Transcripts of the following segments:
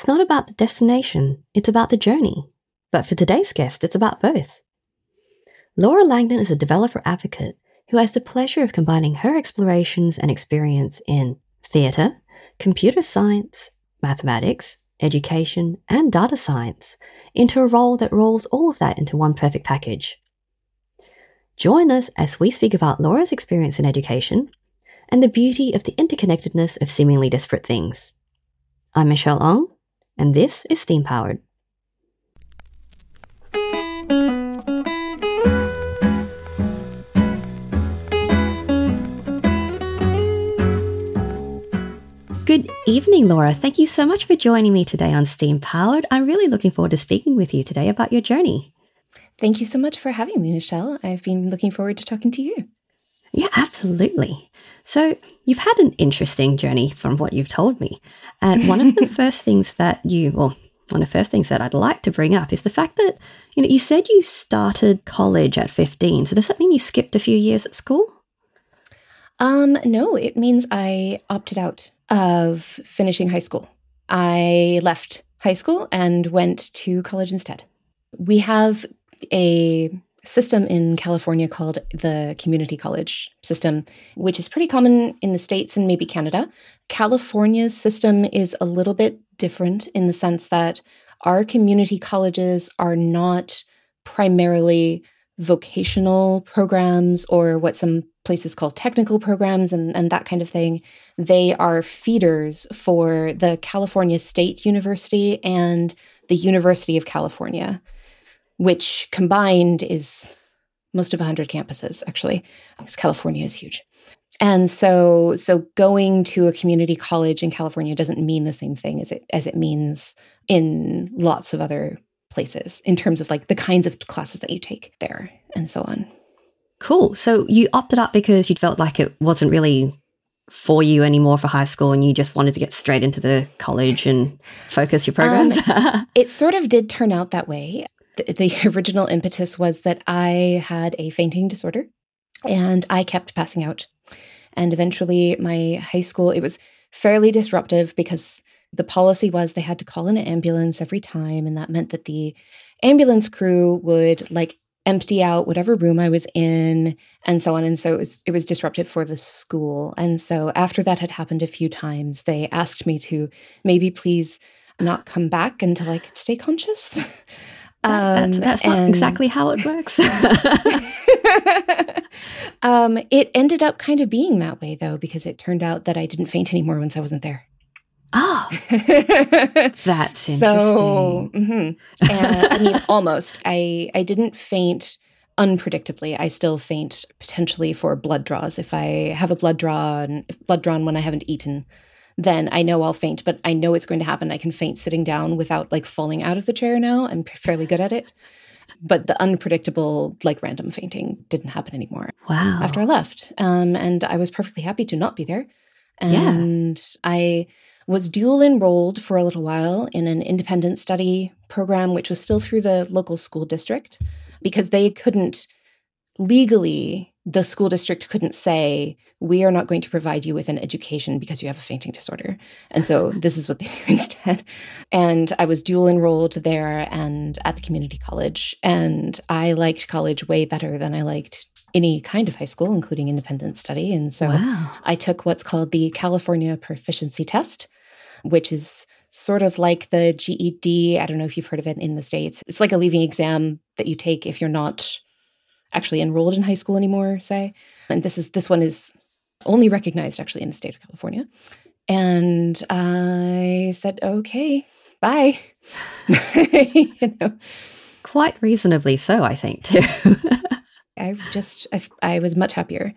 it's not about the destination, it's about the journey. But for today's guest, it's about both. Laura Langdon is a developer advocate who has the pleasure of combining her explorations and experience in theatre, computer science, mathematics, education, and data science into a role that rolls all of that into one perfect package. Join us as we speak about Laura's experience in education and the beauty of the interconnectedness of seemingly disparate things. I'm Michelle Ong, and this is Steam Powered. Good evening, Laura. Thank you so much for joining me today on Steam Powered. I'm really looking forward to speaking with you today about your journey. Thank you so much for having me, Michelle. I've been looking forward to talking to you. Yeah, absolutely. So, you've had an interesting journey from what you've told me. And one of the first things that you, well, one of the first things that I'd like to bring up is the fact that, you know, you said you started college at 15. So, does that mean you skipped a few years at school? Um, no, it means I opted out of finishing high school. I left high school and went to college instead. We have a system in California called the community college system, which is pretty common in the States and maybe Canada. California's system is a little bit different in the sense that our community colleges are not primarily vocational programs or what some places call technical programs and, and that kind of thing. They are feeders for the California State University and the University of California, which combined is most of 100 campuses, actually, because California is huge. And so, so going to a community college in California doesn't mean the same thing as it as it means in lots of other places in terms of like the kinds of classes that you take there and so on. Cool. So you opted up because you felt like it wasn't really for you anymore for high school and you just wanted to get straight into the college and focus your programs? Um, it sort of did turn out that way. The, the original impetus was that I had a fainting disorder and I kept passing out. And eventually, my high school, it was fairly disruptive because the policy was they had to call an ambulance every time. And that meant that the ambulance crew would like empty out whatever room I was in and so on. And so it was, it was disruptive for the school. And so after that had happened a few times, they asked me to maybe please not come back until I could stay conscious. That, um, that's not exactly how it works. um, it ended up kind of being that way, though, because it turned out that I didn't faint anymore once I wasn't there. Oh, that's interesting. So, mm-hmm. and, I mean, almost. I I didn't faint unpredictably. I still faint potentially for blood draws. If I have a blood draw and blood drawn when I haven't eaten, then I know I'll faint. But I know it's going to happen. I can faint sitting down without like falling out of the chair. Now I'm fairly good at it. But the unpredictable, like random fainting, didn't happen anymore. Wow! After I left, um, and I was perfectly happy to not be there. And yeah. I was dual enrolled for a little while in an independent study program, which was still through the local school district because they couldn't legally, the school district couldn't say, we are not going to provide you with an education because you have a fainting disorder. And so this is what they do instead. And I was dual enrolled there and at the community college. And I liked college way better than I liked any kind of high school, including independent study. And so wow. I took what's called the California Proficiency Test, which is sort of like the GED. I don't know if you've heard of it in the States. It's like a leaving exam that you take if you're not actually enrolled in high school anymore, say. And this is this one is only recognized actually in the state of California. And I said, okay, bye. you know. Quite reasonably so, I think, too. I just I, I was much happier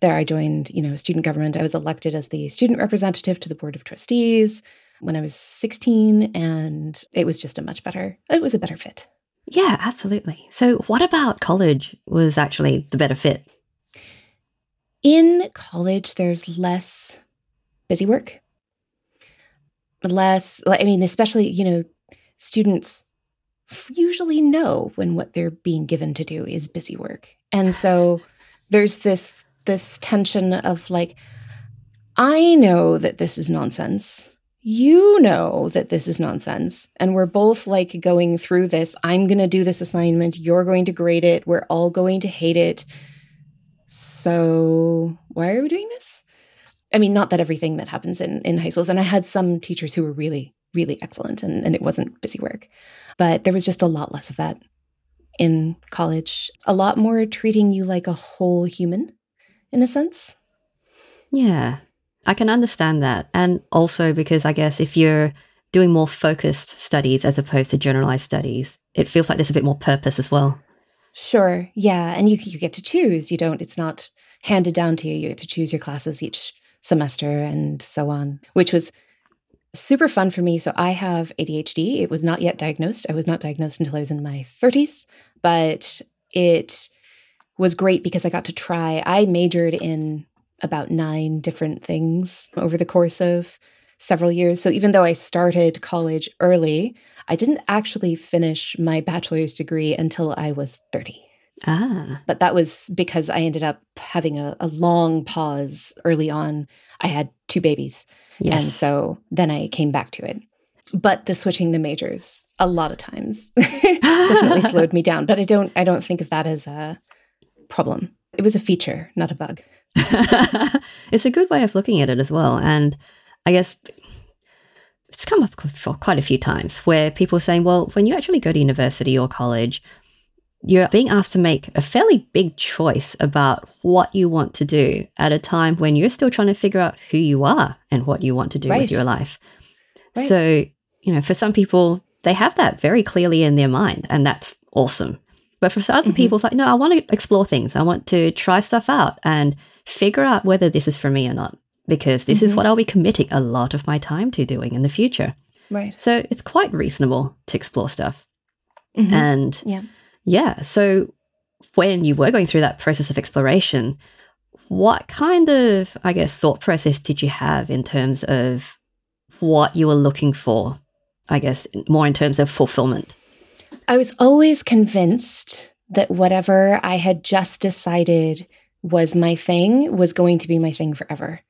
there I joined, you know, student government. I was elected as the student representative to the board of trustees when I was 16 and it was just a much better it was a better fit. Yeah, absolutely. So what about college was actually the better fit? In college there's less busy work. Less I mean especially, you know, students usually know when what they're being given to do is busy work. And so there's this this tension of like, I know that this is nonsense. You know that this is nonsense. And we're both like going through this. I'm going to do this assignment. You're going to grade it. We're all going to hate it. So why are we doing this? I mean, not that everything that happens in, in high schools, and I had some teachers who were really, really excellent and, and it wasn't busy work, but there was just a lot less of that in college. A lot more treating you like a whole human in a sense. Yeah. I can understand that. And also because I guess if you're doing more focused studies as opposed to generalized studies, it feels like there's a bit more purpose as well. Sure. Yeah. And you, you get to choose. You don't, it's not handed down to you. You get to choose your classes each semester and so on, which was super fun for me. So I have ADHD. It was not yet diagnosed. I was not diagnosed until I was in my 30s, but it was great because I got to try. I majored in about nine different things over the course of several years. So even though I started college early, I didn't actually finish my bachelor's degree until I was 30. Ah. But that was because I ended up having a, a long pause early on. I had two babies. Yes. And so then I came back to it. But the switching the majors a lot of times definitely slowed me down. But I don't I don't think of that as a problem. It was a feature, not a bug. it's a good way of looking at it as well. And I guess it's come up for quite a few times where people are saying, well, when you actually go to university or college, you're being asked to make a fairly big choice about what you want to do at a time when you're still trying to figure out who you are and what you want to do right. with your life. Right. So, you know, for some people, they have that very clearly in their mind, and that's awesome. But for some other mm-hmm. people, it's like, no, I want to explore things. I want to try stuff out and figure out whether this is for me or not, because this mm-hmm. is what I'll be committing a lot of my time to doing in the future. Right. So it's quite reasonable to explore stuff. Mm-hmm. And yeah. yeah, so when you were going through that process of exploration, what kind of, I guess, thought process did you have in terms of what you were looking for? I guess more in terms of fulfillment. I was always convinced that whatever I had just decided was my thing was going to be my thing forever.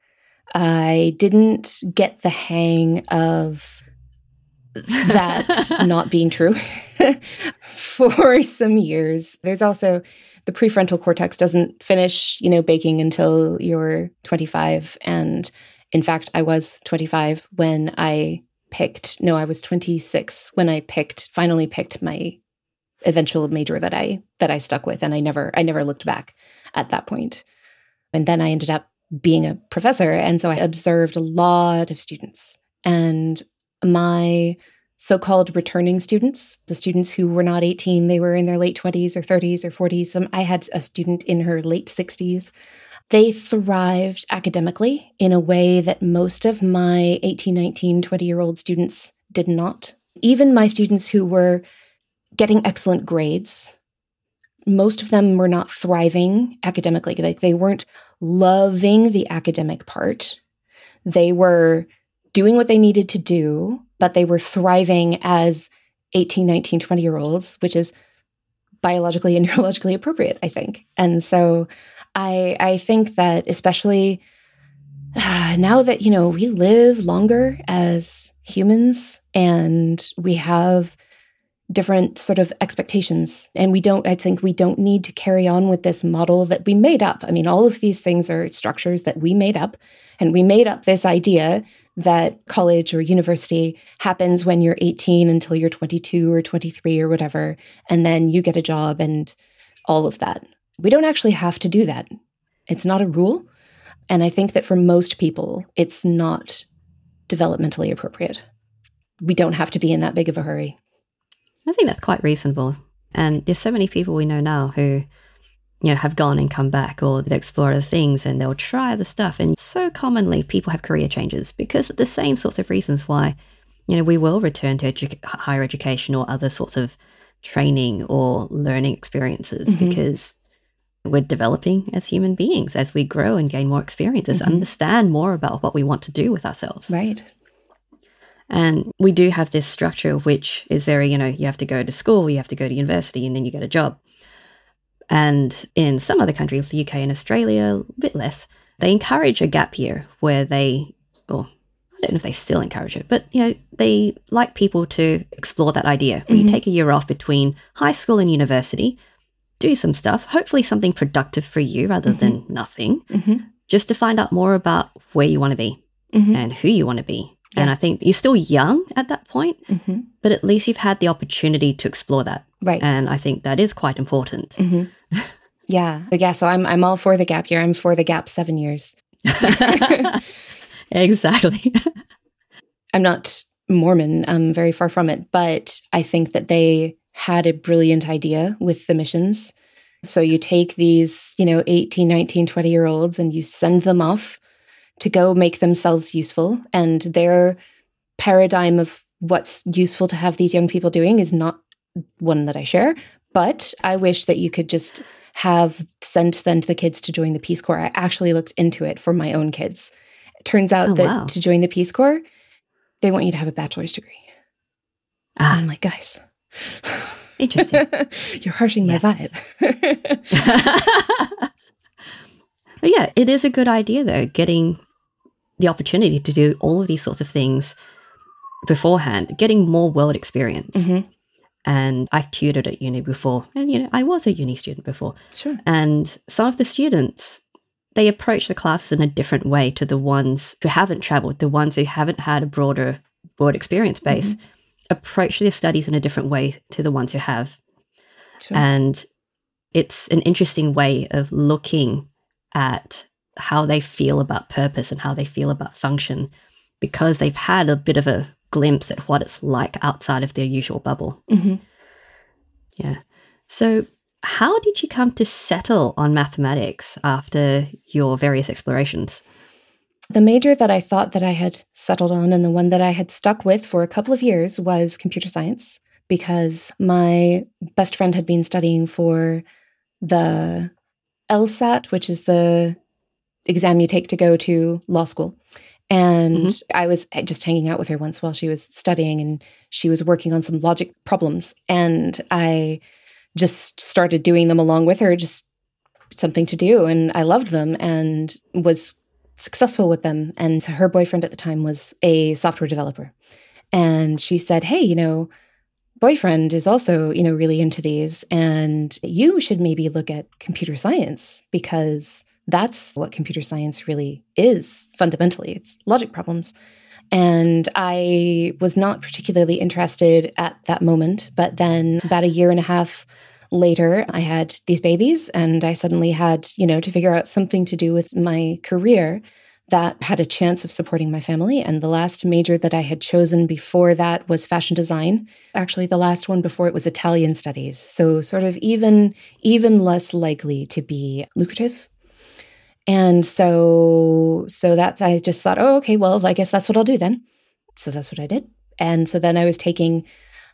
I didn't get the hang of that not being true for some years. There's also the prefrontal cortex doesn't finish, you know, baking until you're 25 and in fact, I was 25 when I picked no, I was 26 when I picked finally picked my eventual major that I that I stuck with and I never I never looked back at that point. And then I ended up being a professor. And so I observed a lot of students. And my so called returning students, the students who were not 18, they were in their late 20s or 30s or 40s. Some, I had a student in her late 60s. They thrived academically in a way that most of my 18, 19, 20 year old students did not. Even my students who were getting excellent grades most of them were not thriving academically. Like they weren't loving the academic part. They were doing what they needed to do, but they were thriving as 18, 19, 20 year olds, which is biologically and neurologically appropriate, I think. And so I I think that especially uh, now that you know we live longer as humans and we have different sort of expectations. And we don't, I think we don't need to carry on with this model that we made up. I mean, all of these things are structures that we made up. And we made up this idea that college or university happens when you're 18 until you're 22 or 23 or whatever. And then you get a job and all of that. We don't actually have to do that. It's not a rule. And I think that for most people, it's not developmentally appropriate. We don't have to be in that big of a hurry. I think that's quite reasonable. And there's so many people we know now who, you know, have gone and come back or they explore other things and they'll try other stuff. And so commonly people have career changes because of the same sorts of reasons why, you know, we will return to edu- higher education or other sorts of training or learning experiences mm-hmm. because we're developing as human beings as we grow and gain more experiences, mm-hmm. understand more about what we want to do with ourselves. Right. And we do have this structure which is very, you know, you have to go to school, you have to go to university, and then you get a job. And in some other countries, the UK and Australia, a bit less, they encourage a gap year where they, or I don't know if they still encourage it, but you know, they like people to explore that idea. Where Mhm. you take a year off between high school and university, do some stuff, hopefully something productive for you rather than nothing, hmm just to find out more about where you want to be hmm and who you want to be. And I think you're still young at that point, hmm but at least you've had the opportunity to explore that. Right. And I think that is quite important. hmm Yeah. But yeah. So I'm I'm all for the gap year. I'm for the gap seven years. exactly. I'm not Mormon. I'm very far from it, but I think that they had a brilliant idea with the missions. So you take these, you know, 18, 19, 20 year olds and you send them off to go make themselves useful. And their paradigm of what's useful to have these young people doing is not one that I share. But I wish that you could just have sent send the kids to join the Peace Corps. I actually looked into it for my own kids. It turns out Oh, that wow. to join the Peace Corps, they want you to have a bachelor's degree. Ah, I'm like, guys, interesting. you're harshing my vibe. but yeah, it is a good idea though, getting the opportunity to do all of these sorts of things beforehand, getting more world experience. Mhm. And I've tutored at uni before, and you know, I was a uni student before. Sure. And some of the students, they approach the classes in a different way to the ones who haven't traveled, the ones who haven't had a broader world experience base, approach their studies in a different way to the ones who have. Sure. And it's an interesting way of looking at how they feel about purpose and how they feel about function because they've had a bit of a glimpse at what it's like outside of their usual bubble. Mhm. Yeah. So, how did you come to settle on mathematics after your various explorations? The major that I thought that I had settled on and the one that I had stuck with for a couple of years was computer science because my best friend had been studying for the LSAT, which is the exam you take to go to law school. And mm-hmm. I was eh, just hanging out with her once while she was studying and she was working on some logic problems. And I just started doing them along with her, just something to do. And I loved them and was successful with them. And her boyfriend at the time was a software developer. And she said, Hey, you know, boyfriend is also, you know, really into these. And you should maybe look at computer science because that's what computer science really is fundamentally. It's logic problems. And I was not particularly interested at that moment. But then about a year and a half later, I had these babies and I suddenly had, you know, to figure out something to do with my career that had a chance of supporting my family. And the last major that I had chosen before that was fashion design. Actually, the last one before it was Italian studies. So sort of even even less likely to be lucrative. And so so that I just thought, oh, okay, well, I guess that's what I'll do then. So that's what I did. And so then I was taking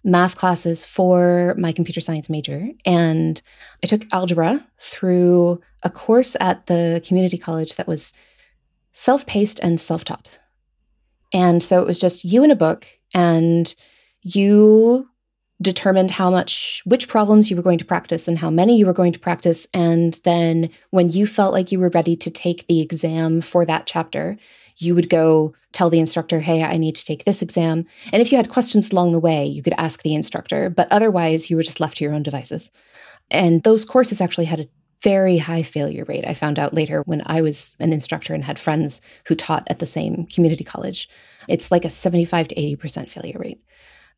math classes for my computer science major. And I took algebra through a course at the community college that was self paced and self taught. And so it was just you and a book, and you determined how much, which problems you were going to practice and how many you were going to practice. And then when you felt like you were ready to take the exam for that chapter, you would go tell the instructor, hey, I need to take this exam. And if you had questions along the way, you could ask the instructor, but otherwise, you were just left to your own devices. And those courses actually had a very high failure rate. I found out later when I was an instructor and had friends who taught at the same community college. It's like a 75 to 80% failure rate.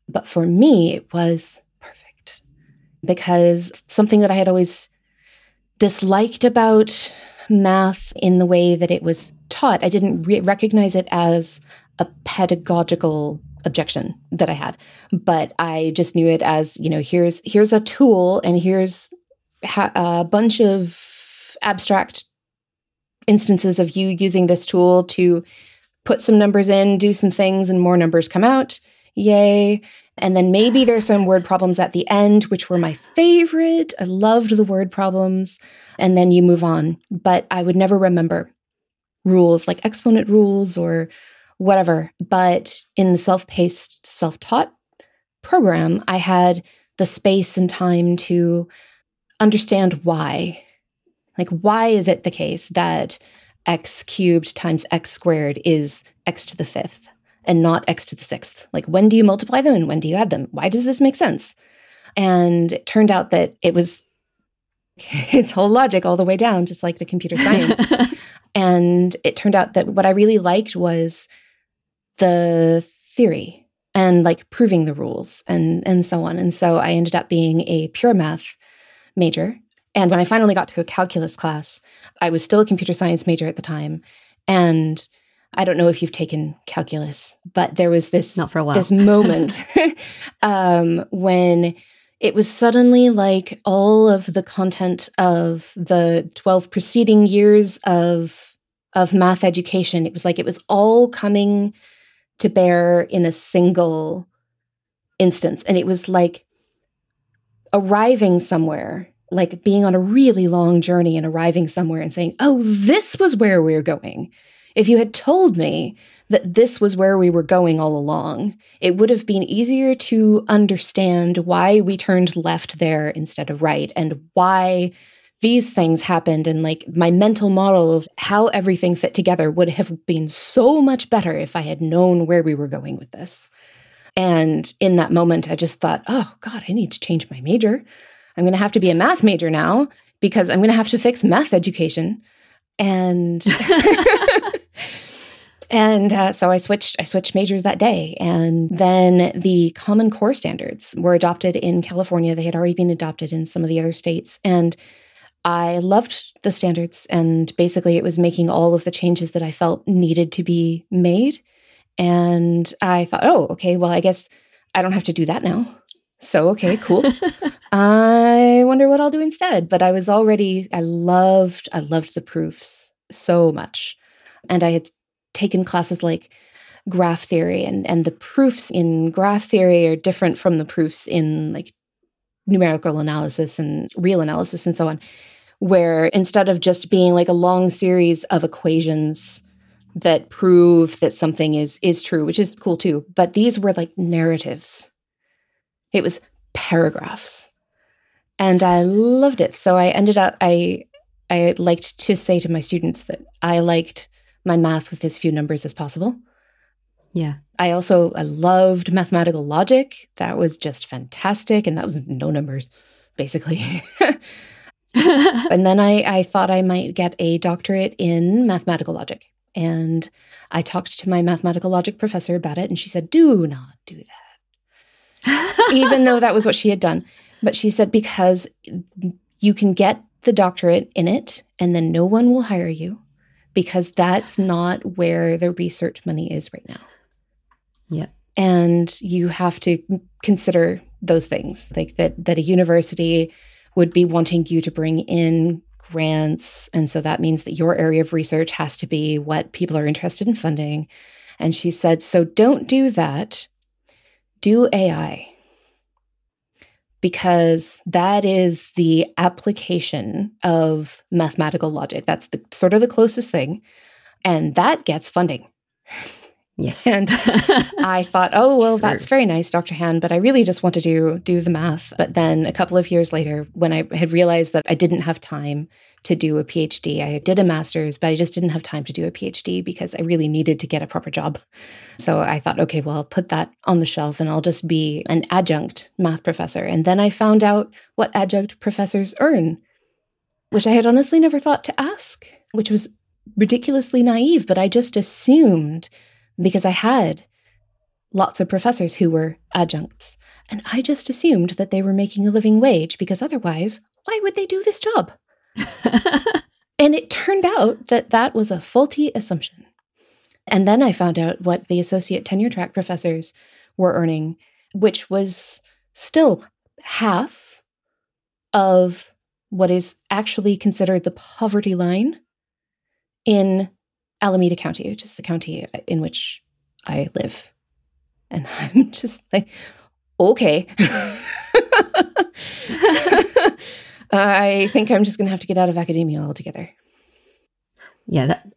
But for me, it was perfect because something that I had always disliked about math in the way that it was taught, I didn't re- recognize it as a pedagogical objection that I had, but I just knew it as, you know, here's here's a tool and here's ha- a bunch of abstract instances of you using this tool to put some numbers in, do some things, and more numbers come out. Yay. And then maybe there's some word problems at the end, which were my favorite. I loved the word problems. And then you move on. But I would never remember rules like exponent rules or whatever. But in the self paced, self taught program, I had the space and time to understand why. Like, why is it the case that x cubed times x squared is x to the fifth? And not x to the sixth. Like, when do you multiply them and when do you add them? Why does this make sense? And it turned out that it was its whole logic all the way down, just like the computer science. and it turned out that what I really liked was the theory and like proving the rules and and so on. And so I ended up being a pure math major. And when I finally got to a calculus class, I was still a computer science major at the time. And I don't know if you've taken calculus, but there was this not for a while. this moment um, when it was suddenly like all of the content of the 12 preceding years of of math education it was like it was all coming to bear in a single instance and it was like arriving somewhere like being on a really long journey and arriving somewhere and saying oh this was where we we're going if you had told me that this was where we were going all along, it would have been easier to understand why we turned left there instead of right and why these things happened. And like my mental model of how everything fit together would have been so much better if I had known where we were going with this. And in that moment, I just thought, oh God, I need to change my major. I'm going to have to be a math major now because I'm going to have to fix math education. And And uh, so I switched. I switched majors that day, and then the Common Core standards were adopted in California. They had already been adopted in some of the other states, and I loved the standards. And basically, it was making all of the changes that I felt needed to be made. And I thought, oh, okay, well, I guess I don't have to do that now. So okay, cool. I wonder what I'll do instead. But I was already. I loved. I loved the proofs so much and I had taken classes like graph theory and and the proofs in graph theory are different from the proofs in like numerical analysis and real analysis and so on where instead of just being like a long series of equations that prove that something is is true which is cool too but these were like narratives it was paragraphs and i loved it so i ended up i i liked to say to my students that i liked my math with as few numbers as possible. Yeah. I also I loved mathematical logic. That was just fantastic. And that was no numbers, basically. and then I, I thought I might get a doctorate in mathematical logic. And I talked to my mathematical logic professor about it, and she said, Do not do that. Even though that was what she had done. But she said, Because you can get the doctorate in it, and then no one will hire you because that's not where the research money is right now. Yeah. And you have to consider those things like that that a university would be wanting you to bring in grants and so that means that your area of research has to be what people are interested in funding. And she said, "So don't do that. Do AI." because that is the application of mathematical logic. That's the sort of the closest thing. And that gets funding. Yes. And I thought, oh well, that's very nice, Dr. Han, but I really just want to do do the math. But then a couple of years later, when I had realized that I didn't have time to do a PhD. I did a master's, but I just didn't have time to do a PhD because I really needed to get a proper job. So I thought, okay, well, I'll put that on the shelf and I'll just be an adjunct math professor. And then I found out what adjunct professors earn, which I had honestly never thought to ask, which was ridiculously naive, but I just assumed because I had lots of professors who were adjuncts. And I just assumed that they were making a living wage because otherwise, why would they do this job? and it turned out that that was a faulty assumption. And then I found out what the associate tenure track professors were earning, which was still half of what is actually considered the poverty line in Alameda County, which is the county in which I live. And I'm just like, okay. I think I'm just going to have to get out of academia altogether. Yeah, that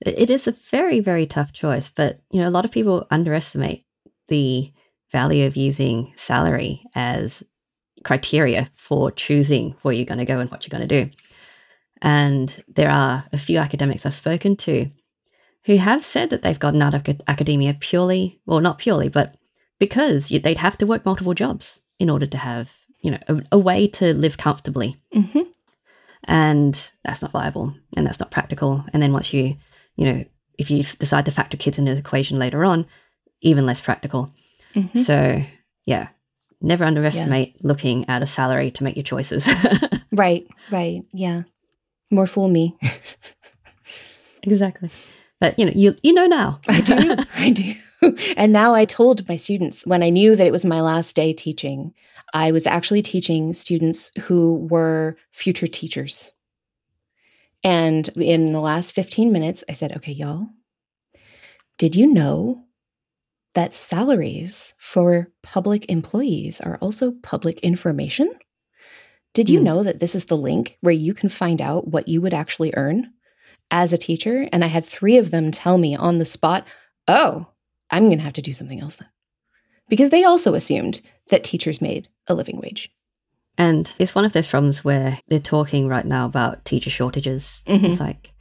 it is a very very tough choice, but you know a lot of people underestimate the value of using salary as criteria for choosing where you're going to go and what you're going to do. And there are a few academics I've spoken to who have said that they've gotten out of academia purely, well, not purely, but because they'd have to work multiple jobs in order to have, you know, a, a way to live comfortably. hmm And that's not viable and that's not practical. And then once you, you know, if you decide to factor kids into the equation later on, even less practical. hmm So, yeah, never underestimate looking at a salary to make your choices. Right, right. Yeah. More fool me. exactly. But, you know, you, you know now. I do. I do. And now I told my students when I knew that it was my last day teaching, I was actually teaching students who were future teachers. And in the last 15 minutes, I said, okay, y'all, did you know that salaries for public employees are also public information? Did you Hmm. know that this is the link where you can find out what you would actually earn as a teacher? And I had three of them tell me on the spot, oh, I'm going to have to do something else then. Because they also assumed that teachers made a living wage. And it's one of those problems where they're talking right now about teacher shortages. Mhm. It's like,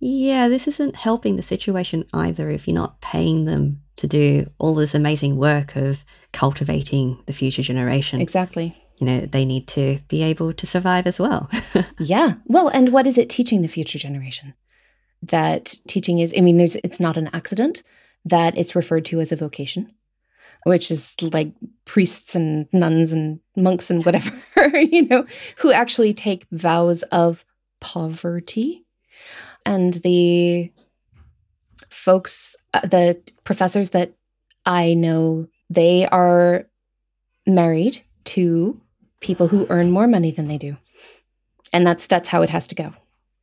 yeah, this isn't helping the situation either if you're not paying them to do all this amazing work of cultivating the future generation. Exactly. You know, they need to be able to survive as well. Yeah. Well, and what is it teaching the future generation? That teaching is, I mean, there's, it's not an accident that it's referred to as a vocation, which is like priests and nuns and monks and whatever, you know, who actually take vows of poverty. And the folks, uh, the professors that I know, they are married to people who earn more money than they do and that's that's how it has to go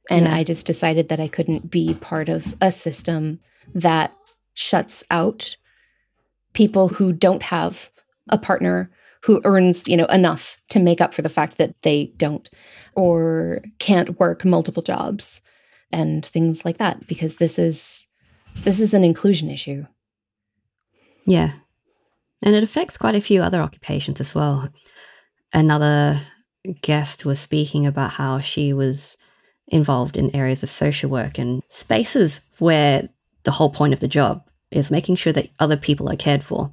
and Yeah. i just decided that i couldn't be part of a system that shuts out people who don't have a partner who earns you know enough to make up for the fact that they don't or can't work multiple jobs and things like that because this is this is an inclusion issue yeah. And it affects quite a few other occupations as well. Another guest was speaking about how she was involved in areas of social work and spaces where the whole point of the job is making sure that other people are cared for.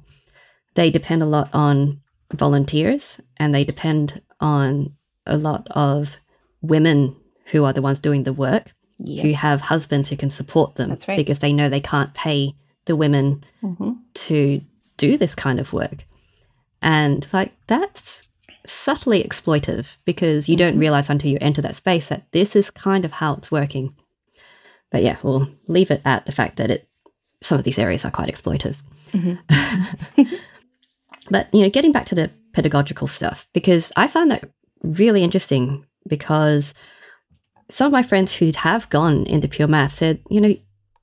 They depend a lot on volunteers and they depend on a lot of women who are the ones doing the work yeah who have husbands who can support them That's right. because they know they can't pay the women hmm to do this kind of work. And like that's subtly exploitive because you don't Mhm. realize until you enter that space that this is kind of how it's working. But yeah, we'll leave it at the fact that it some of these areas are quite exploitive. Mhm. but you know, getting back to the pedagogical stuff, because I found that really interesting because some of my friends who have gone into pure math said, you know,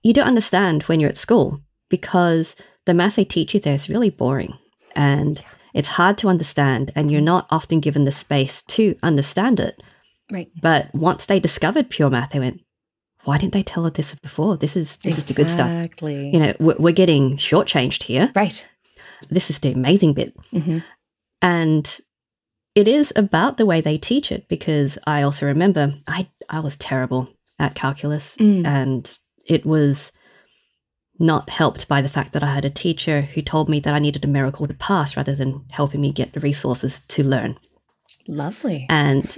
you don't understand when you're at school because the math they teach you there is really boring and it's hard to understand and you're not often given the space to understand it. right But once they discovered pure math, they went, why didn't they tell us this before? This is this is the good stuff. exactly You know, we're, we're getting shortchanged here. right This is the amazing bit. hmm And it is about the way they teach it because I also remember I, I was terrible at calculus Mm. and it was not helped by the fact that I had a teacher who told me that I needed a miracle to pass rather than helping me get the resources to learn. lovely And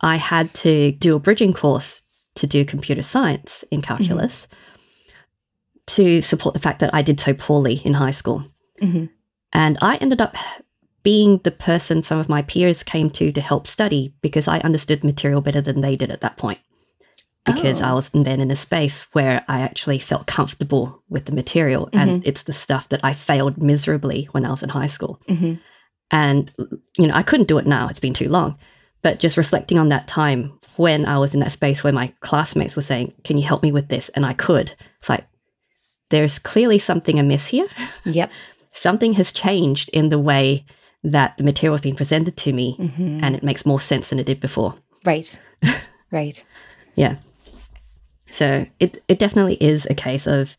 I had to do a bridging course to do computer science in calculus to support the fact that I did so poorly in high school. hmm And I ended up being the person some of my peers came to to help study because I understood material better than they did at that point. Because I Oh. was then in a space where I actually felt comfortable with the material. And it's the stuff that I failed miserably when I was in high school. hmm And, you know, I couldn't do it now, it's been too long. But just reflecting on that time when I was in that space where my classmates were saying, Can you help me with this? And I could. It's like, there's clearly something amiss here Yep. something has changed in the way that the material has been presented to me hmm and it makes more sense than it did before Right. right. yeah so it, it definitely is a case of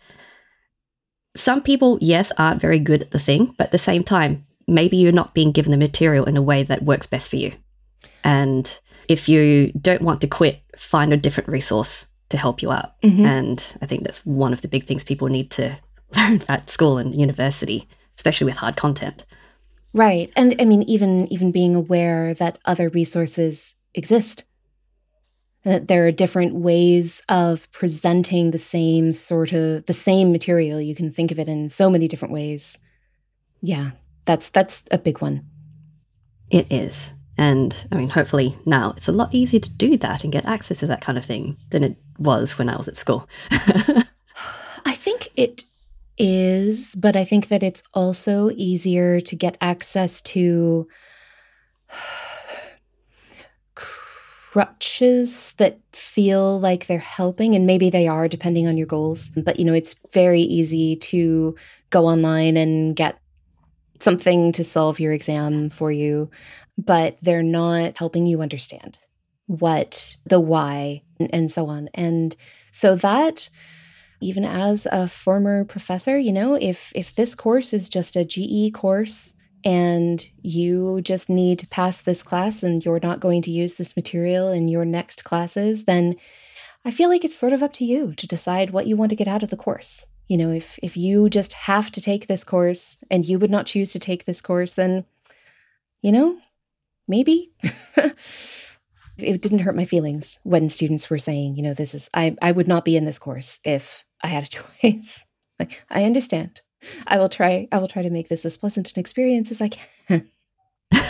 some people yes aren't very good at the thing but at the same time maybe you're not being given the material in a way that works best for you and if you don't want to quit find a different resource to help you out. Mhm. And I think that's one of the big things people need to learn at school and university, especially with hard content. Right. And I mean even even being aware that other resources exist. That there are different ways of presenting the same sort of the same material. You can think of it in so many different ways. Yeah. That's that's a big one. It is. And I mean, hopefully now it's a lot easier to do that and get access to that kind of thing than it was when I was at school. I think it is, but I think that it's also easier to get access to crutches that feel like they're helping, and maybe they are depending on your goals. But, you know, it's very easy to go online and get something to solve your exam for you, but they're not helping you understand what the why and, so on. And so that even as a former professor, you know, if if this course is just a GE course and you just need to pass this class and you're not going to use this material in your next classes, then I feel like it's sort of up to you to decide what you want to get out of the course. You know, if if you just have to take this course and you would not choose to take this course, then you know, maybe it didn't hurt my feelings when students were saying, you know, this is I I would not be in this course if I had a choice. Like, I understand. I will try I will try to make this as pleasant an experience as I can.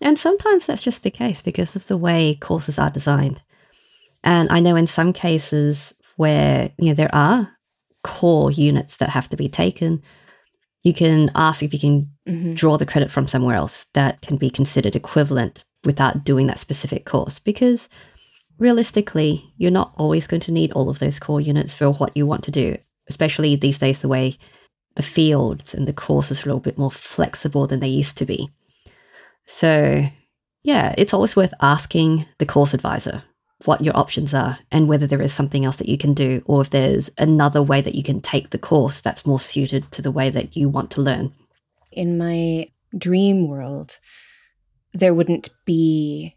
and sometimes that's just the case because of the way courses are designed. And I know in some cases where, you know, there are core units that have to be taken, you can ask if you can Mhm. draw the credit from somewhere else that can be considered equivalent without doing that specific course because realistically you're not always going to need all of those core units for what you want to do especially these days the way the fields and the courses are a little bit more flexible than they used to be. So yeah it's always worth asking the course advisor what your options are and whether there is something else that you can do or if there's another way that you can take the course that's more suited to the way that you want to learn. In my dream world, there wouldn't be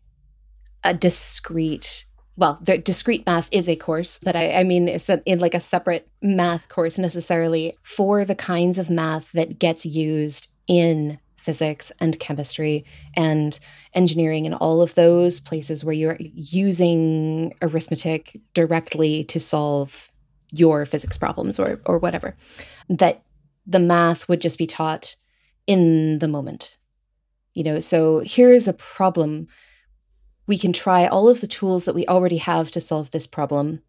a discrete well, the discrete math is a course, but I, I mean, it's a, in like a separate math course necessarily for the kinds of math that gets used in physics and chemistry and engineering and all of those places where you're using arithmetic directly to solve your physics problems or or whatever. That the math would just be taught in the moment. You know, so here's a problem we can try all of the tools that we already have to solve this problem.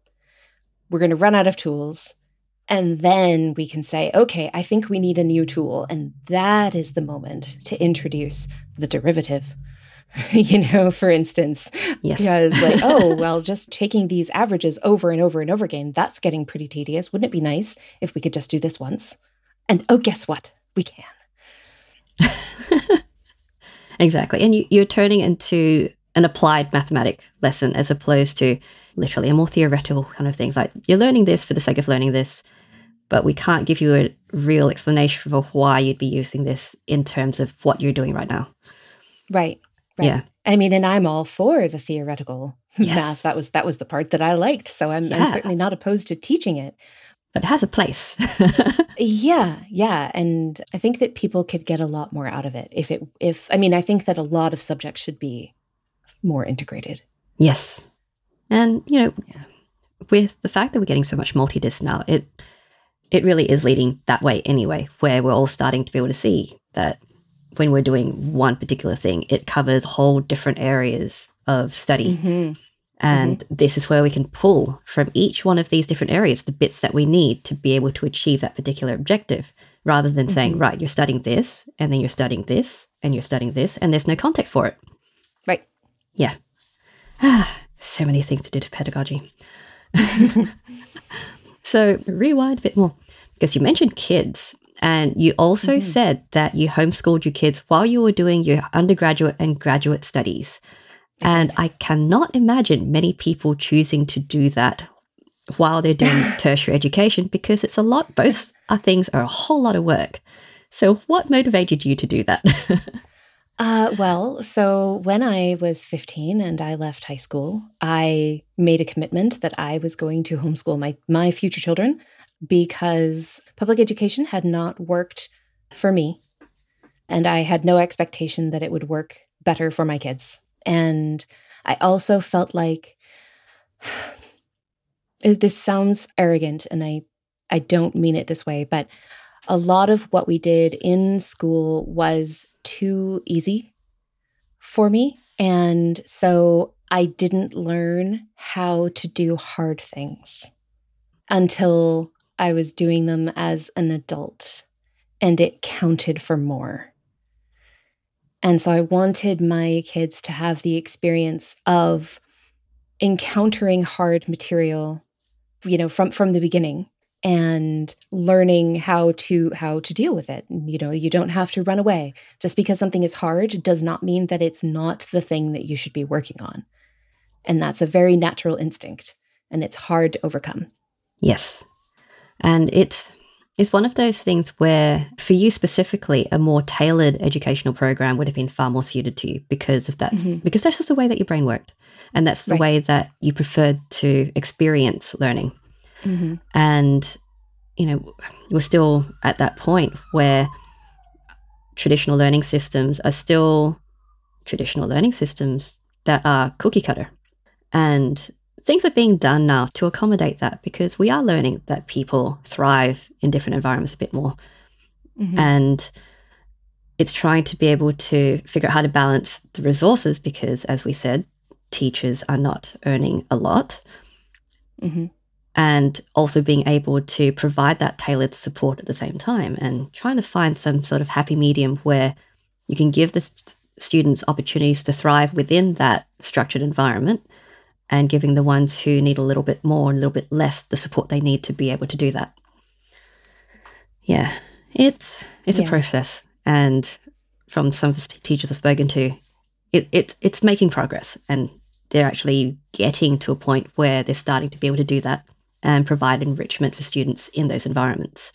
We're going to run out of tools. And then we can say, okay, I think we need a new tool. And that is the moment to introduce the derivative. you know, for instance, yes because like, oh, well, just taking these averages over and over and over again, that's getting pretty tedious. Wouldn't it be nice if we could just do this once? And oh, guess what? We can. Exactly. And you, you're turning into an applied mathematic lesson as opposed to literally a more theoretical kind of things. Like you're learning this for the sake of learning this, but we can't give you a real explanation for why you'd be using this in terms of what you're doing right now. Right. Right. Yeah. I mean, and I'm all for the theoretical Yes. math. That was that was the part that I liked. So I'm, I'm certainly not opposed to teaching it. But it has a place. Yeah, yeah, and I think that people could get a lot more out of it if it if I mean, I think that a lot of subjects should be more integrated. yes. And, you know, Yeah. with the fact that we're getting so much multi-disc now, it it really is leading that way anyway, where we're all starting to be able to see that when we're doing one particular thing, it covers whole different areas of study. Mhm. And this is where we can pull from each one of these different areas the bits that we need to be able to achieve that particular objective, rather than saying, Mhm. right, you're studying this, and then you're studying this, and you're studying this, and there's no context for it. Yeah. Ah, so many things to do to pedagogy. so rewind a bit more because you mentioned kids. And you also Mhm. said that you homeschooled your kids while you were doing your undergraduate and graduate studies. I And. I cannot imagine many people choosing to do that while they're doing tertiary education because it's a lot, both are things are a whole lot of work. So, what motivated you to do that? Uh, well, so when I was 15 and I left high school, I made a commitment that I was going to homeschool my, my future children because public education had not worked for me. And I had no expectation that it would work better for my kids. And I also felt like this sounds arrogant and I I don't mean it this way, but a lot of what we did in school was too easy for me. And so I didn't learn how to do hard things until I was doing them as an adult and it counted for more. And so I wanted my kids to have the experience of encountering hard material, you know, from from the beginning and learning how to how to deal with it. You know you don't have to run away. Just because something is hard does not mean that it's not the thing that you should be working on. And that's a very natural instinct and it's hard to overcome. Yes. And it's it's one of those things where for you specifically a more tailored educational program would have been far more suited to you because of that mm-hmm. because that's just the way that your brain worked. And that's the right. way that you preferred to experience learning Mm-hmm. And, you know, we're still at that point where traditional learning systems are still traditional learning systems that are cookie cutter. And things are being done now to accommodate that because we are learning that people thrive in different environments a bit more. Mm-hmm. And it's trying to be able to figure out how to balance the resources because, as we said, teachers are not earning a lot. Mm-hmm and also being able to provide that tailored support at the same time and trying to find some sort of happy medium where you can give the st- students opportunities to thrive within that structured environment and giving the ones who need a little bit more and a little bit less the support they need to be able to do that yeah it's it's yeah. a process and from some of the teachers i've spoken to it, it it's making progress and they're actually getting to a point where they're starting to be able to do that and provide enrichment for students in those environments.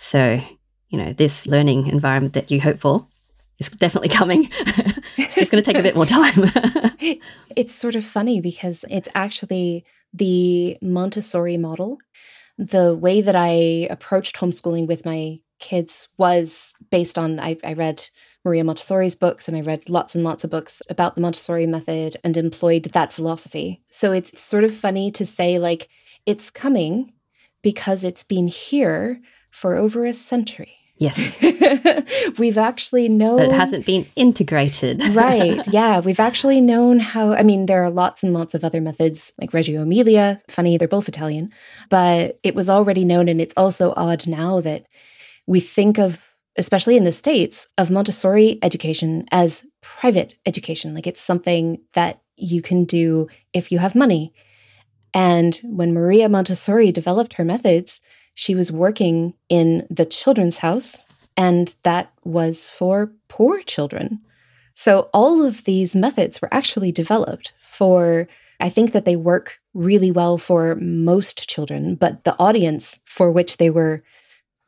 So, you know, this learning environment that you hope for is definitely coming. it's just going to take a bit more time. it's sort of funny because it's actually the Montessori model. The way that I approached homeschooling with my kids was based on I, I read Maria Montessori's books and I read lots and lots of books about the Montessori method and employed that philosophy. So it's sort of funny to say, like, it's coming because it's been here for over a century. Yes. we've actually known. But it hasn't been integrated. right. Yeah. We've actually known how. I mean, there are lots and lots of other methods like Reggio Emilia. Funny, they're both Italian. But it was already known. And it's also odd now that we think of, especially in the States, of Montessori education as private education. Like it's something that you can do if you have money, and when Maria Montessori developed her methods, she was working in the children's house, and that was for poor children. So all of these methods were actually developed for, I think that they work really well for most children, but the audience for which they were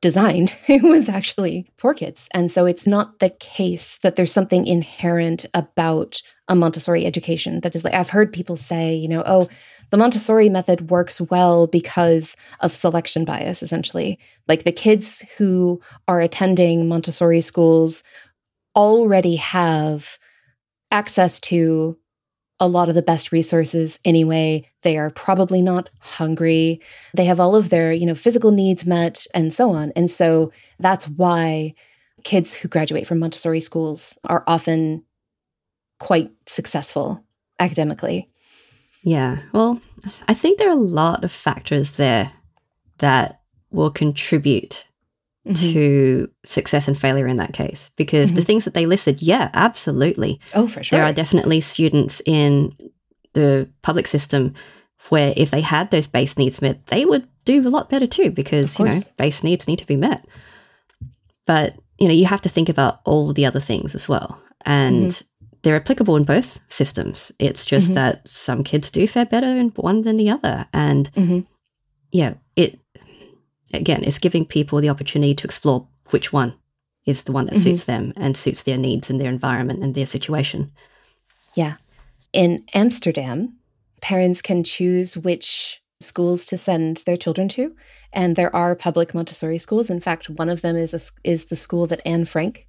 designed it was actually poor kids and so it's not the case that there's something inherent about a montessori education that is like i've heard people say you know oh the Montessori method works well because of selection bias, essentially. Like the kids who are attending Montessori schools already have access to a lot of the best resources anyway. They are probably not hungry. They have all of their, you know, physical needs met and so on. And so that's why kids who graduate from Montessori schools are often quite successful academically. Yeah. Well, I think there are a lot of factors there that will contribute mm-hmm. to success and failure in that case because mm-hmm. the things that they listed, yeah, absolutely. Oh, for sure. There are definitely students in the public system where if they had those base needs met, they would do a lot better too because, you know, base needs need to be met. But, you know, you have to think about all the other things as well. And mm-hmm they're applicable in both systems. It's just mm-hmm. that some kids do fare better in one than the other. And mm-hmm. yeah, it again, it's giving people the opportunity to explore which one is the one that mm-hmm. suits them and suits their needs and their environment and their situation. Yeah. In Amsterdam, parents can choose which schools to send their children to. And there are public Montessori schools. In fact, one of them is a, is the school that Anne Frank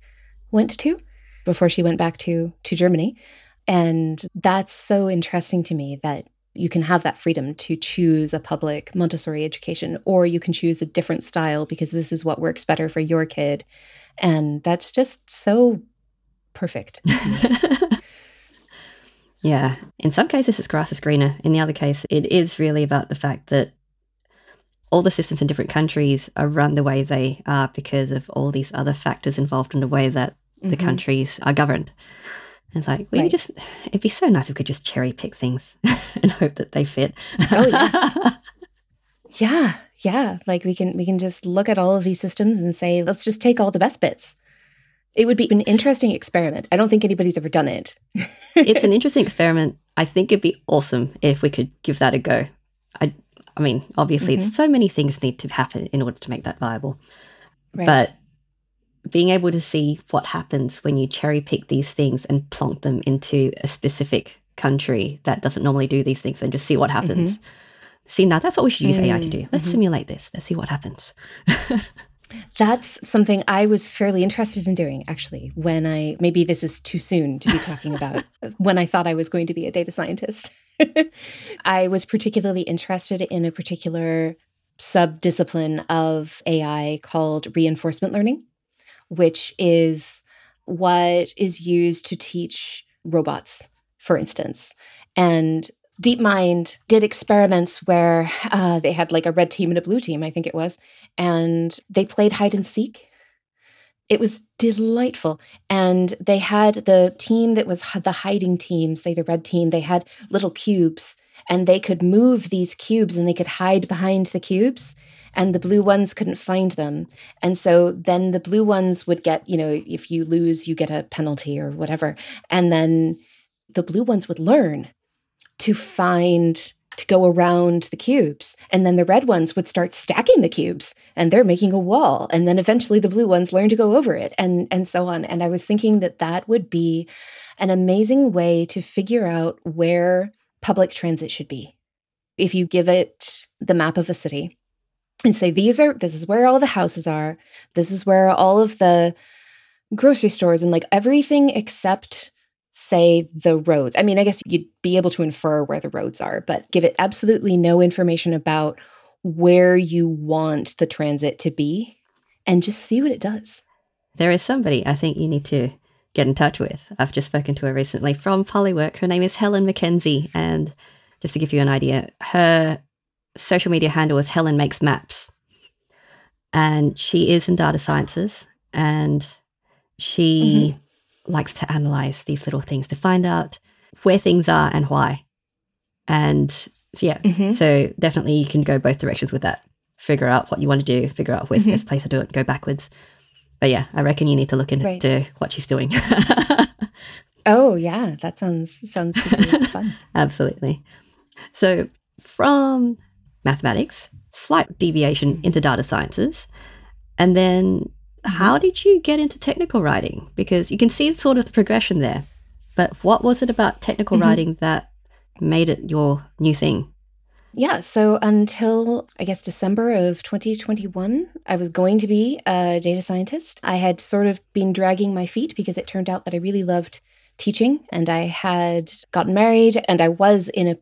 went to before she went back to to Germany. And that's so interesting to me that you can have that freedom to choose a public Montessori education, or you can choose a different style because this is what works better for your kid. And that's just so perfect yeah. In some cases, it's grass is greener. In the other case, it is really about the fact that all the systems in different countries are run the way they are because of all these other factors involved in the way that mm-hmm. the countries are governed. And it's like, well, right. you just, it'd be so nice if we could just cherry pick things and hope that they fit. Oh, yes. yeah. Yeah. Like we can, we can just look at all of these systems and say, let's just take all the best bits. It would be an interesting experiment. I don't think anybody's ever done it. it's an interesting experiment. I think it'd be awesome if we could give that a go. I, I mean, obviously, mm-hmm. so many things need to happen in order to make that viable. Right. But being able to see what happens when you cherry pick these things and plonk them into a specific country that doesn't normally do these things and just see what happens. Mm-hmm. See, now that's what we should use mm-hmm. AI to do. Let's mm-hmm. simulate this. Let's see what happens. That's something I was fairly interested in doing actually when I maybe this is too soon to be talking about when I thought I was going to be a data scientist. I was particularly interested in a particular sub-discipline of AI called reinforcement learning, which is what is used to teach robots, for instance. And DeepMind did experiments where uh, they had like a red team and a blue team, I think it was, and they played hide and seek. It was delightful. And they had the team that was the hiding team, say the red team, they had little cubes and they could move these cubes and they could hide behind the cubes and the blue ones couldn't find them. And so then the blue ones would get, you know, if you lose, you get a penalty or whatever. And then the blue ones would learn to find to go around the cubes. And then the red ones would start stacking the cubes and they're making a wall. And then eventually the blue ones learn to go over it and, and so on. And I was thinking that that would be an amazing way to figure out where public transit should be. If you give it the map of a city and say, these are, this is where all the houses are, this is where all of the grocery stores and like everything except say the roads. I mean, I guess you'd be able to infer where the roads are, but give it absolutely no information about where you want the transit to be and just see what it does. There is somebody I think you need to get in touch with. I've just spoken to her recently from Polywork. Her name is Helen McKenzie. And just to give you an idea, her social media handle is Helen Makes Maps. And she is in data sciences and she mm-hmm likes to analyze these little things to find out where things are and why. And yeah, mm-hmm. so definitely you can go both directions with that. Figure out what you want to do, figure out where's mm-hmm. the best place to do it, go backwards. But yeah, I reckon you need to look into right. what she's doing. oh yeah, that sounds sounds super fun. Absolutely. So from mathematics, slight deviation mm-hmm. into data sciences, and then how mm-hmm. did you get into technical writing? Because you can see sort of the progression there. But what was it about technical mm-hmm. writing that made it your new thing? Yeah, so until I guess December of 2021, I was going to be a data scientist. I had sort of been dragging my feet because it turned out that I really loved teaching and I had gotten married and I was in a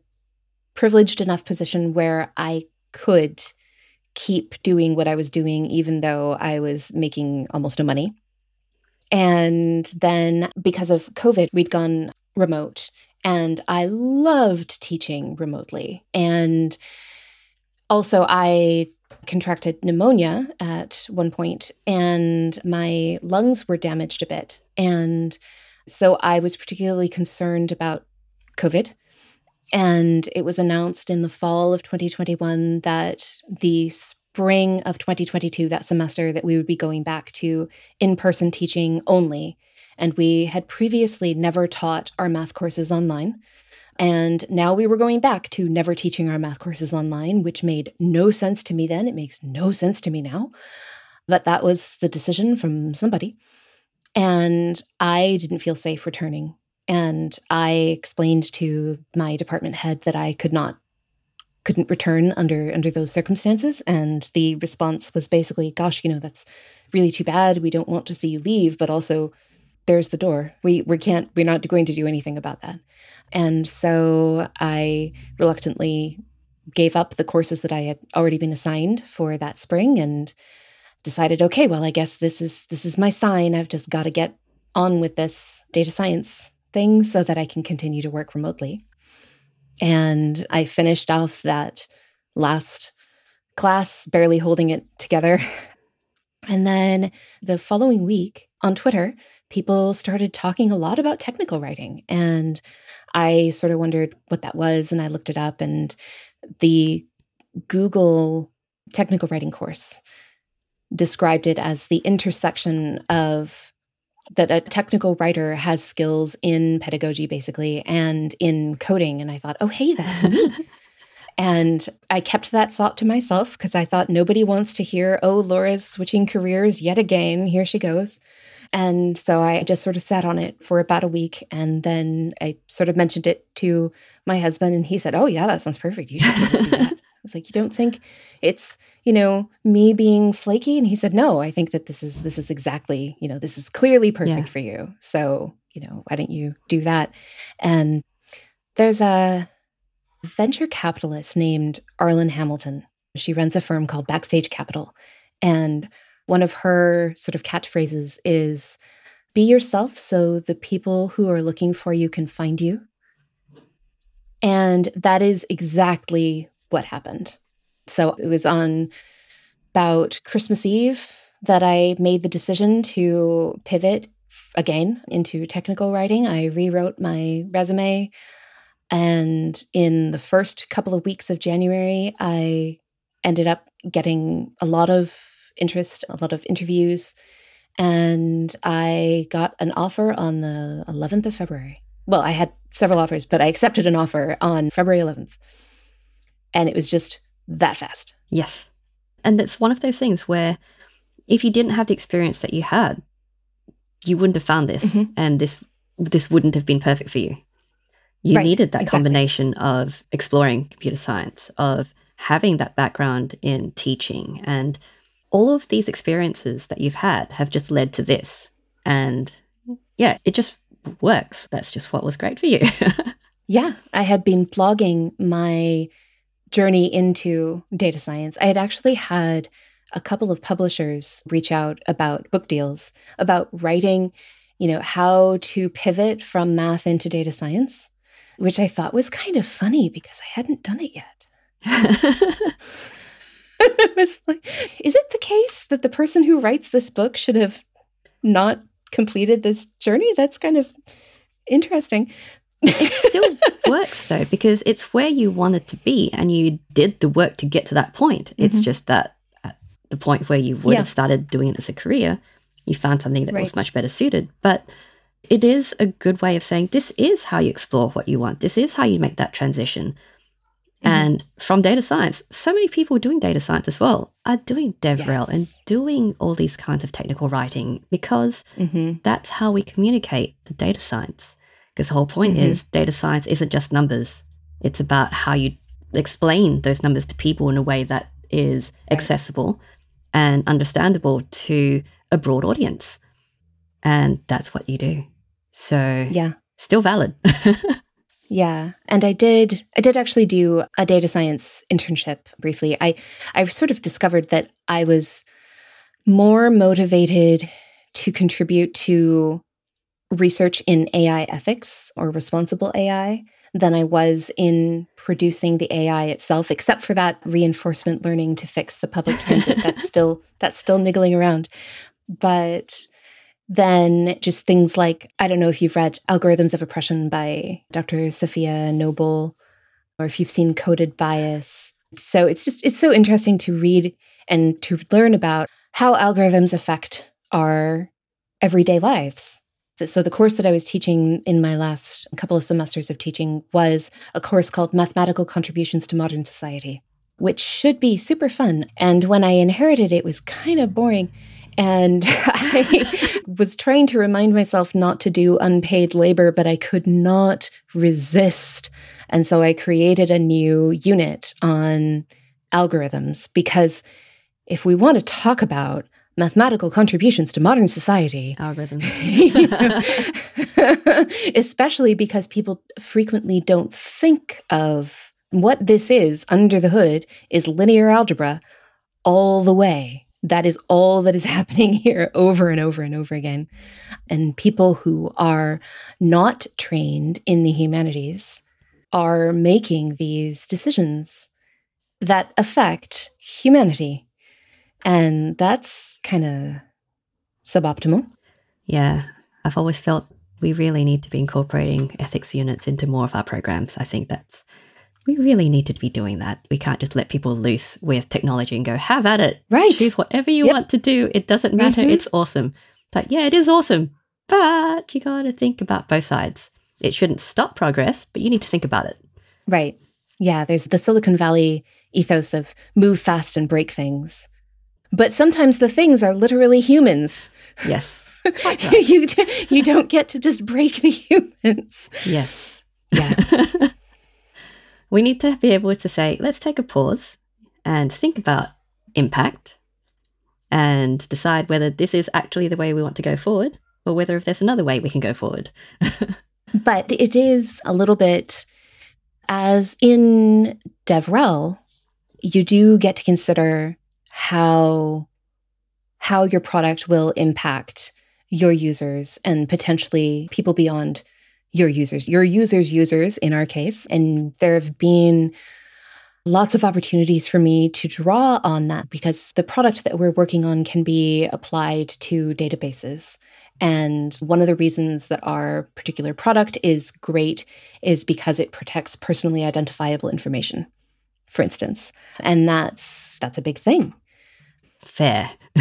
privileged enough position where I could keep doing what I was doing, even though I was making almost no money. And then because of COVID, we'd gone remote. And I loved teaching remotely. And also, I contracted pneumonia at one point, and my lungs were damaged a bit. And so I was particularly concerned about COVID and it was announced in the fall of 2021 that the spring of 2022, that semester, that we would be going back to in person teaching only. And we had previously never taught our math courses online. And now we were going back to never teaching our math courses online, which made no sense to me then. It makes no sense to me now. But that was the decision from somebody. And I didn't feel safe returning. And I explained to my department head that I could not couldn't return under under those circumstances. And the response was basically gosh you know that's really too bad. We don't want to see you leave but also there's the door. We we can't we're not going to do anything about that. And so i reluctantly gave up the courses that i had already been assigned for that spring and decided okay well i guess this is this is my sign. I've just got to get on with this data science thing so that i can continue to work remotely and I finished off that last class, barely holding it together. and then the following week on Twitter, people started talking a lot about technical writing. And I sort of wondered what that was. And I looked it up, and the Google technical writing course described it as the intersection of that a technical writer has skills in pedagogy basically and in coding. And i thought oh hey that's me. And i kept that thought to myself because i thought nobody wants to hear oh laura's switching careers yet again. Here she goes. And so i just sort of sat on it for about a week and then i sort of mentioned it to my husband and he said oh yeah that sounds perfect. You should do that was like, you don't think it's, you know, me being flaky? And he said, no, I think that this is, this is exactly, you know, this is clearly perfect yeah. for you. So, you know, why don't you do that? And there's a venture capitalist named Arlan Hamilton. She runs a firm called Backstage Capital. And one of her sort of catchphrases is be yourself so the people who are looking for you can find you. And that is exactly what happened. So it was on about Christmas Eve that I made the decision to pivot again into technical writing. I rewrote my resume. And in the first couple of weeks of January, I ended up getting a lot of interest, a lot of interviews. And I got an offer on the 11th of February. Well, I had several offers, but I accepted an offer on February 11th. And it was just that fast. Yes. And it's one of those things where if you didn't have the experience that you had, you wouldn't have found this mm-hmm. and this this wouldn't have been perfect for you. You right, needed that exactly. combination of exploring computer science, of having that background in teaching and all of these experiences that you've had have just led to this. And yeah, it just works. That's just what was great for you. yeah, I had been blogging my journey into data science, I had actually had a couple of publishers reach out about book deals, about writing, you know, how to pivot from math into data science, which I thought was kind of funny because I hadn't done it yet. I was like, is it the case that the person who writes this book should have not completed this journey? That's kind of interesting it still works though because it's where you wanted to be and you did the work to get to that point. Mm-hmm. It's just that at the point where you would yeah. have started doing it as a career, you found something that right. was much better suited. But it is a good way of saying this is how you explore what you want. This is how you make that transition. Mm-hmm. And from data science, so many people doing data science as well are doing DevRel yes. and doing all these kinds of technical writing because mm-hmm. that's how we communicate the data science. Because the whole point mm-hmm. is data science isn't just numbers, it's about how you explain those numbers to people in a way that is accessible and understandable to a broad audience. And that's what you do. So, yeah, still valid. yeah, and I did I did actually do a data science internship briefly. I I sort of discovered that I was more motivated to contribute to research in AI ethics or responsible AI than I was in producing the AI itself, except for that reinforcement learning to fix the public transit. that's still that's still niggling around. But then just things like I don't know if you've read Algorithms of Oppression by Dr. Safiya Noble, or if you've seen Coded Bias. So it's just it's so interesting to read and to learn about how algorithms affect our everyday lives so the course that I was teaching in my last couple of semesters of teaching was a course called Mathematical Contributions to Modern Society. which should be super fun. And when I inherited it, it was kind of boring. And I was trying to remind myself not to do unpaid labor, but I could not resist. And so I created a new unit on algorithms because if we want to talk about mathematical contributions to modern society, algorithms, especially because people frequently don't think of what this is under the hood is linear algebra all the way. That is all that is happening here over and over and over again. And people who are not trained in the humanities are making these decisions that affect humanity. And that's kind of suboptimal. Yeah. I've always felt we really need to be incorporating ethics units into more of our programs. I think that's we really need to be doing that. We can't just let people loose with technology and go, have at it. Right. Choose whatever you yep. want to do. It doesn't matter. Mm-hmm. It's awesome. It's like, yeah, it is awesome. But you got to think about both sides. It shouldn't stop progress, but you need to think about it. Right. Yeah. There's the Silicon Valley ethos of move fast and break things. But sometimes the things are literally humans. Yes. you, you don't get to just break the humans. Yes. Yeah. we need to be able to say, let's take a pause and think about impact and decide whether this is actually the way we want to go forward or whether if there's another way we can go forward. but it is a little bit as in DevRel, you do get to consider how how your product will impact your users and potentially people beyond your users, your users' users in our case. And there have been lots of opportunities for me to draw on that because the product that we're working on can be applied to databases. And one of the reasons that our particular product is great is because it protects personally identifiable information, for instance. And that's that's a big thing. Fair.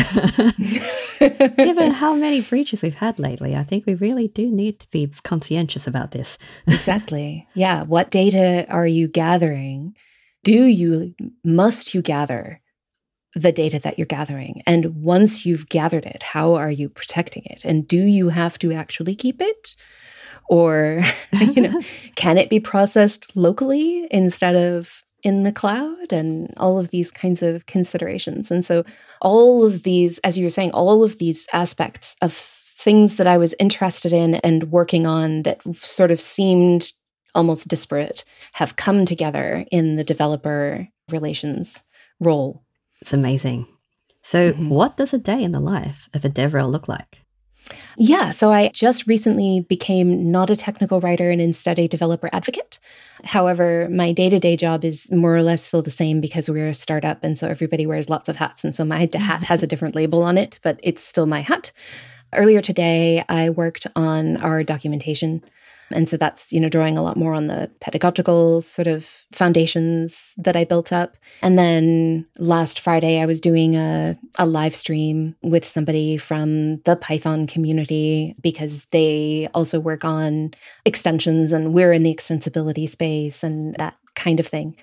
Given how many breaches we've had lately, I think we really do need to be conscientious about this. exactly. Yeah. What data are you gathering? Do you, must you gather the data that you're gathering? And once you've gathered it, how are you protecting it? And do you have to actually keep it? Or, you know, can it be processed locally instead of in the cloud and all of these kinds of considerations. And so, all of these, as you were saying, all of these aspects of things that I was interested in and working on that sort of seemed almost disparate have come together in the developer relations role. It's amazing. So, mm-hmm. what does a day in the life of a DevRel look like? Yeah, so I just recently became not a technical writer and instead a developer advocate. However, my day to day job is more or less still the same because we're a startup. And so everybody wears lots of hats. And so my hat has a different label on it, but it's still my hat. Earlier today, I worked on our documentation and so that's, you know, drawing a lot more on the pedagogical sort of foundations that I built up. And then last Friday, I was doing a, a live stream with somebody from the Python community because they also work on extensions and we're in the extensibility space and that kind of thing.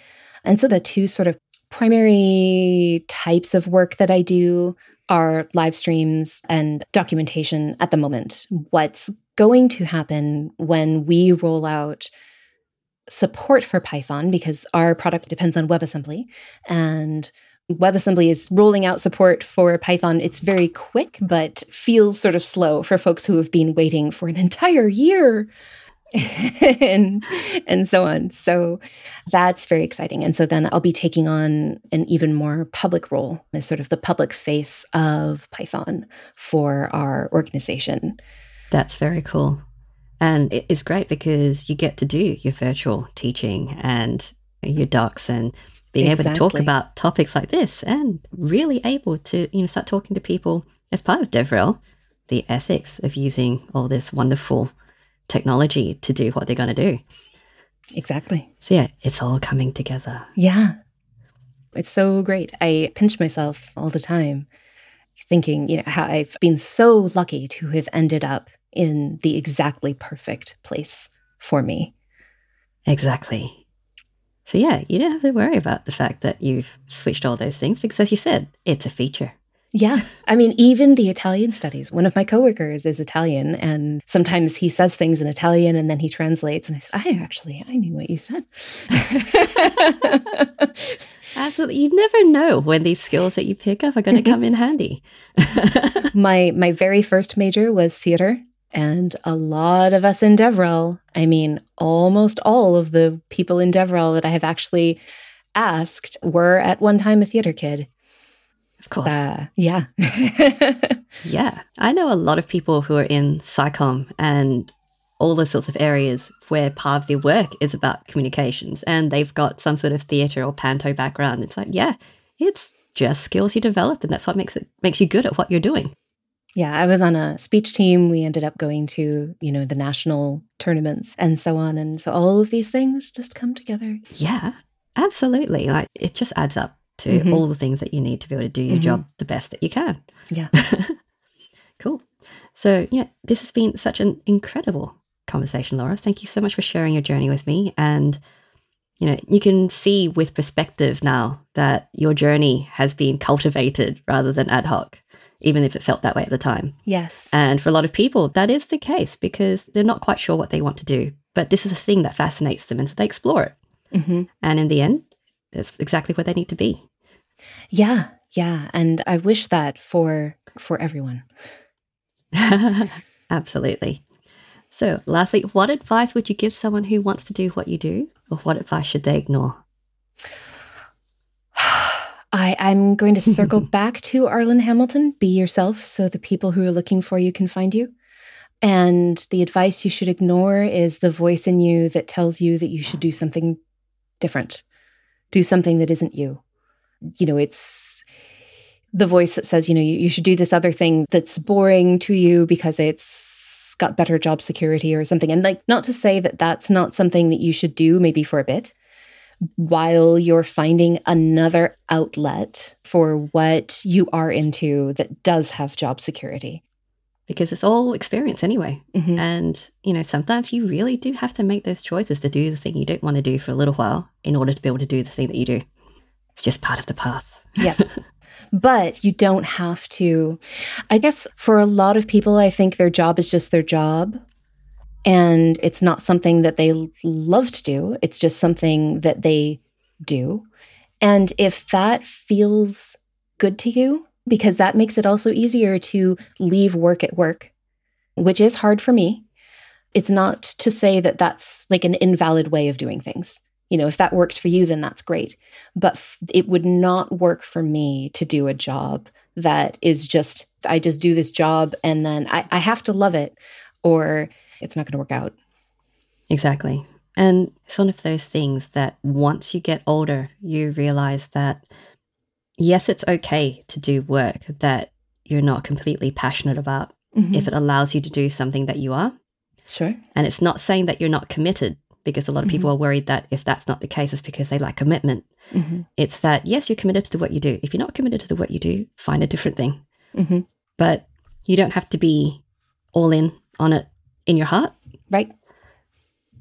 And so the two sort of primary types of work that I do are live streams and documentation at the moment. What's going to happen when we roll out support for Python because our product depends on WebAssembly and WebAssembly is rolling out support for Python. It's very quick, but feels sort of slow for folks who have been waiting for an entire year and and so on. So that's very exciting. And so then I'll be taking on an even more public role as sort of the public face of Python for our organization. That's very cool. And it's great because you get to do your virtual teaching and your docs and being exactly. able to talk about topics like this and really able to, you know, start talking to people as part of DevRel, the ethics of using all this wonderful technology to do what they're going to do. Exactly. So yeah, it's all coming together. Yeah. It's so great. I pinch myself all the time thinking, you know, how I've been so lucky to have ended up in the exactly perfect place for me. Exactly. So, yeah, you don't have to worry about the fact that you've switched all those things because, as you said, it's a feature. Yeah. I mean, even the Italian studies. One of my coworkers is Italian, and sometimes he says things in Italian and then he translates. And I said, I actually, I knew what you said. Absolutely. You never know when these skills that you pick up are going to mm-hmm. come in handy. my my very first major was theater. And a lot of us in DevRel, I mean, almost all of the people in DevRel that I have actually asked were at one time a theater kid. Of course. Uh, yeah. yeah. I know a lot of people who are in SciComm and all those sorts of areas where part of their work is about communications and they've got some sort of theater or panto background. It's like, yeah, it's just skills you develop and that's what makes it makes you good at what you're doing. Yeah, I was on a speech team. We ended up going to, you know, the national tournaments and so on. And so all of these things just come together. Yeah, absolutely. Like it just adds up to mm-hmm. all the things that you need to be able to do your mm-hmm. job the best that you can. Yeah. cool. So, yeah, this has been such an incredible conversation, Laura. Thank you so much for sharing your journey with me. And, you know, you can see with perspective now that your journey has been cultivated rather than ad hoc even if it felt that way at the time. Yes. And for a lot of people, that is the case because they're not quite sure what they want to do. But this is a thing that fascinates them. And so they explore it. Mm-hmm. And in the end, that's exactly where they need to be. Yeah. Yeah. And I wish that for for everyone. Absolutely. So, lastly, what advice would you give someone who wants to do what you do, or what advice should they ignore? I, I'm going to circle back to Arlan Hamilton be yourself so the people who are looking for you can find you. And the advice you should ignore is the voice in you that tells you that you should do something different, do something that isn't you. You know, it's the voice that says, you know, you, you should do this other thing that's boring to you because it's got better job security or something. And like, not to say that that's not something that you should do maybe for a bit, while you're finding another outlet for what you are into that does have job security. Because it's all experience anyway. Mm-hmm. And, you know, sometimes you really do have to make those choices to do the thing you don't want to do for a little while in order to be able to do the thing that you do. It's just part of the path. yeah. But you don't have to. I guess for a lot of people, I think their job is just their job and it's not something that they love to do. It's just something that they do. And if that feels good to you, because that makes it also easier to leave work at work, which is hard for me. It's not to say that that's like an invalid way of doing things. You know, if that works for you, then that's great. But f- it would not work for me to do a job that is just, I just do this job and then I, I have to love it or it's not going to work out. Exactly. And it's one of those things that once you get older, you realize that yes, it's okay to do work that you're not completely passionate about mm-hmm. if it allows you to do something that you are. Sure. And it's not saying that you're not committed because a lot of mm-hmm. people are worried that if that's not the case, it's because they lack commitment. Mm-hmm. It's that, yes, you're committed to what you do. If you're not committed to the what you do, find a different thing. Mm-hmm. But you don't have to be all in on it in your heart. Right.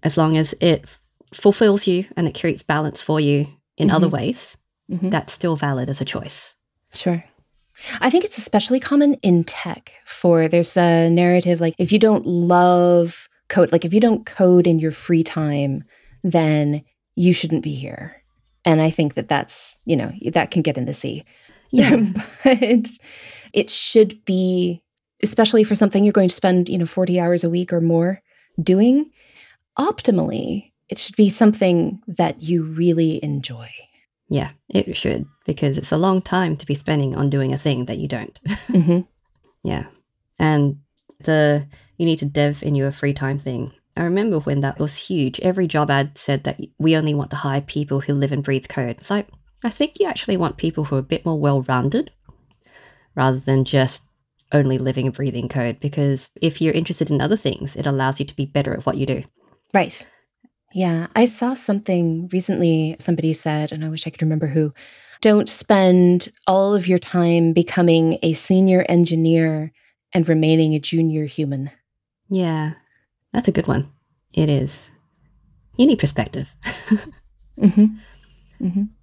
As long as it f- fulfills you and it creates balance for you in mm-hmm. other ways, mm-hmm. that's still valid as a choice. Sure. I think it's especially common in tech for there's a narrative like if you don't love code, like if you don't code in your free time, then you shouldn't be here. And I think that that's, you know, that can get in the sea. Yeah. but it should be especially for something you're going to spend, you know, 40 hours a week or more doing, optimally, it should be something that you really enjoy. Yeah, it should, because it's a long time to be spending on doing a thing that you don't. Mm-hmm. yeah. And the you need to dev in your free time thing. I remember when that was huge. Every job ad said that we only want to hire people who live and breathe code. It's like, I think you actually want people who are a bit more well rounded rather than just only living and breathing code because if you're interested in other things, it allows you to be better at what you do. Right. Yeah. I saw something recently, somebody said, and I wish I could remember who don't spend all of your time becoming a senior engineer and remaining a junior human. Yeah. That's a good one. It is. You need perspective. Mm-hmm. Mm-hmm.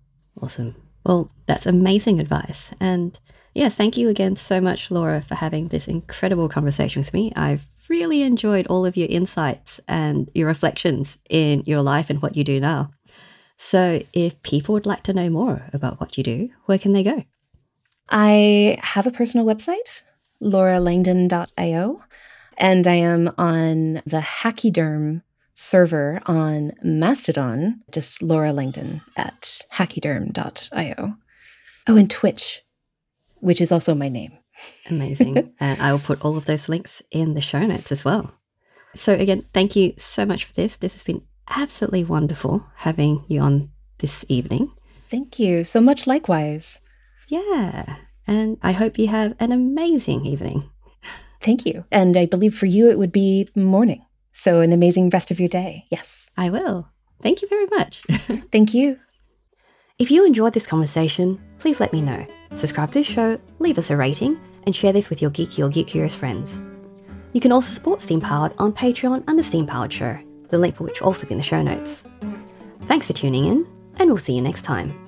Awesome. Well, that's amazing advice. And yeah, thank you again so much, Laura, for having this incredible conversation with me. I've really enjoyed all of your insights and your reflections in your life and what you do now. So, if people would like to know more about what you do, where can they go? I have a personal website, lauralangdon.io, and I am on the Hachyderm server on Mastodon, just Laura Langdon at hachyderm.io. Oh, and Twitch, which is also my name. Amazing. and uh, I will put all of those links in the show notes as well. So, again, thank you so much for this. This has been absolutely wonderful having you on this evening. Thank you so much, likewise. Yeah. And I hope you have an amazing evening. Thank you. And I believe for you it would be morning. So, an amazing rest of your day. Yes. I will. Thank you very much. Thank you. If you enjoyed this conversation, please let me know. Subscribe to this show, leave us a rating, and share this with your geeky or geek curious friends. You can also support Steam Powered on Patreon under Steam Powered Show, the link for which will also be in the show notes. Thanks for tuning in, and we'll see you next time.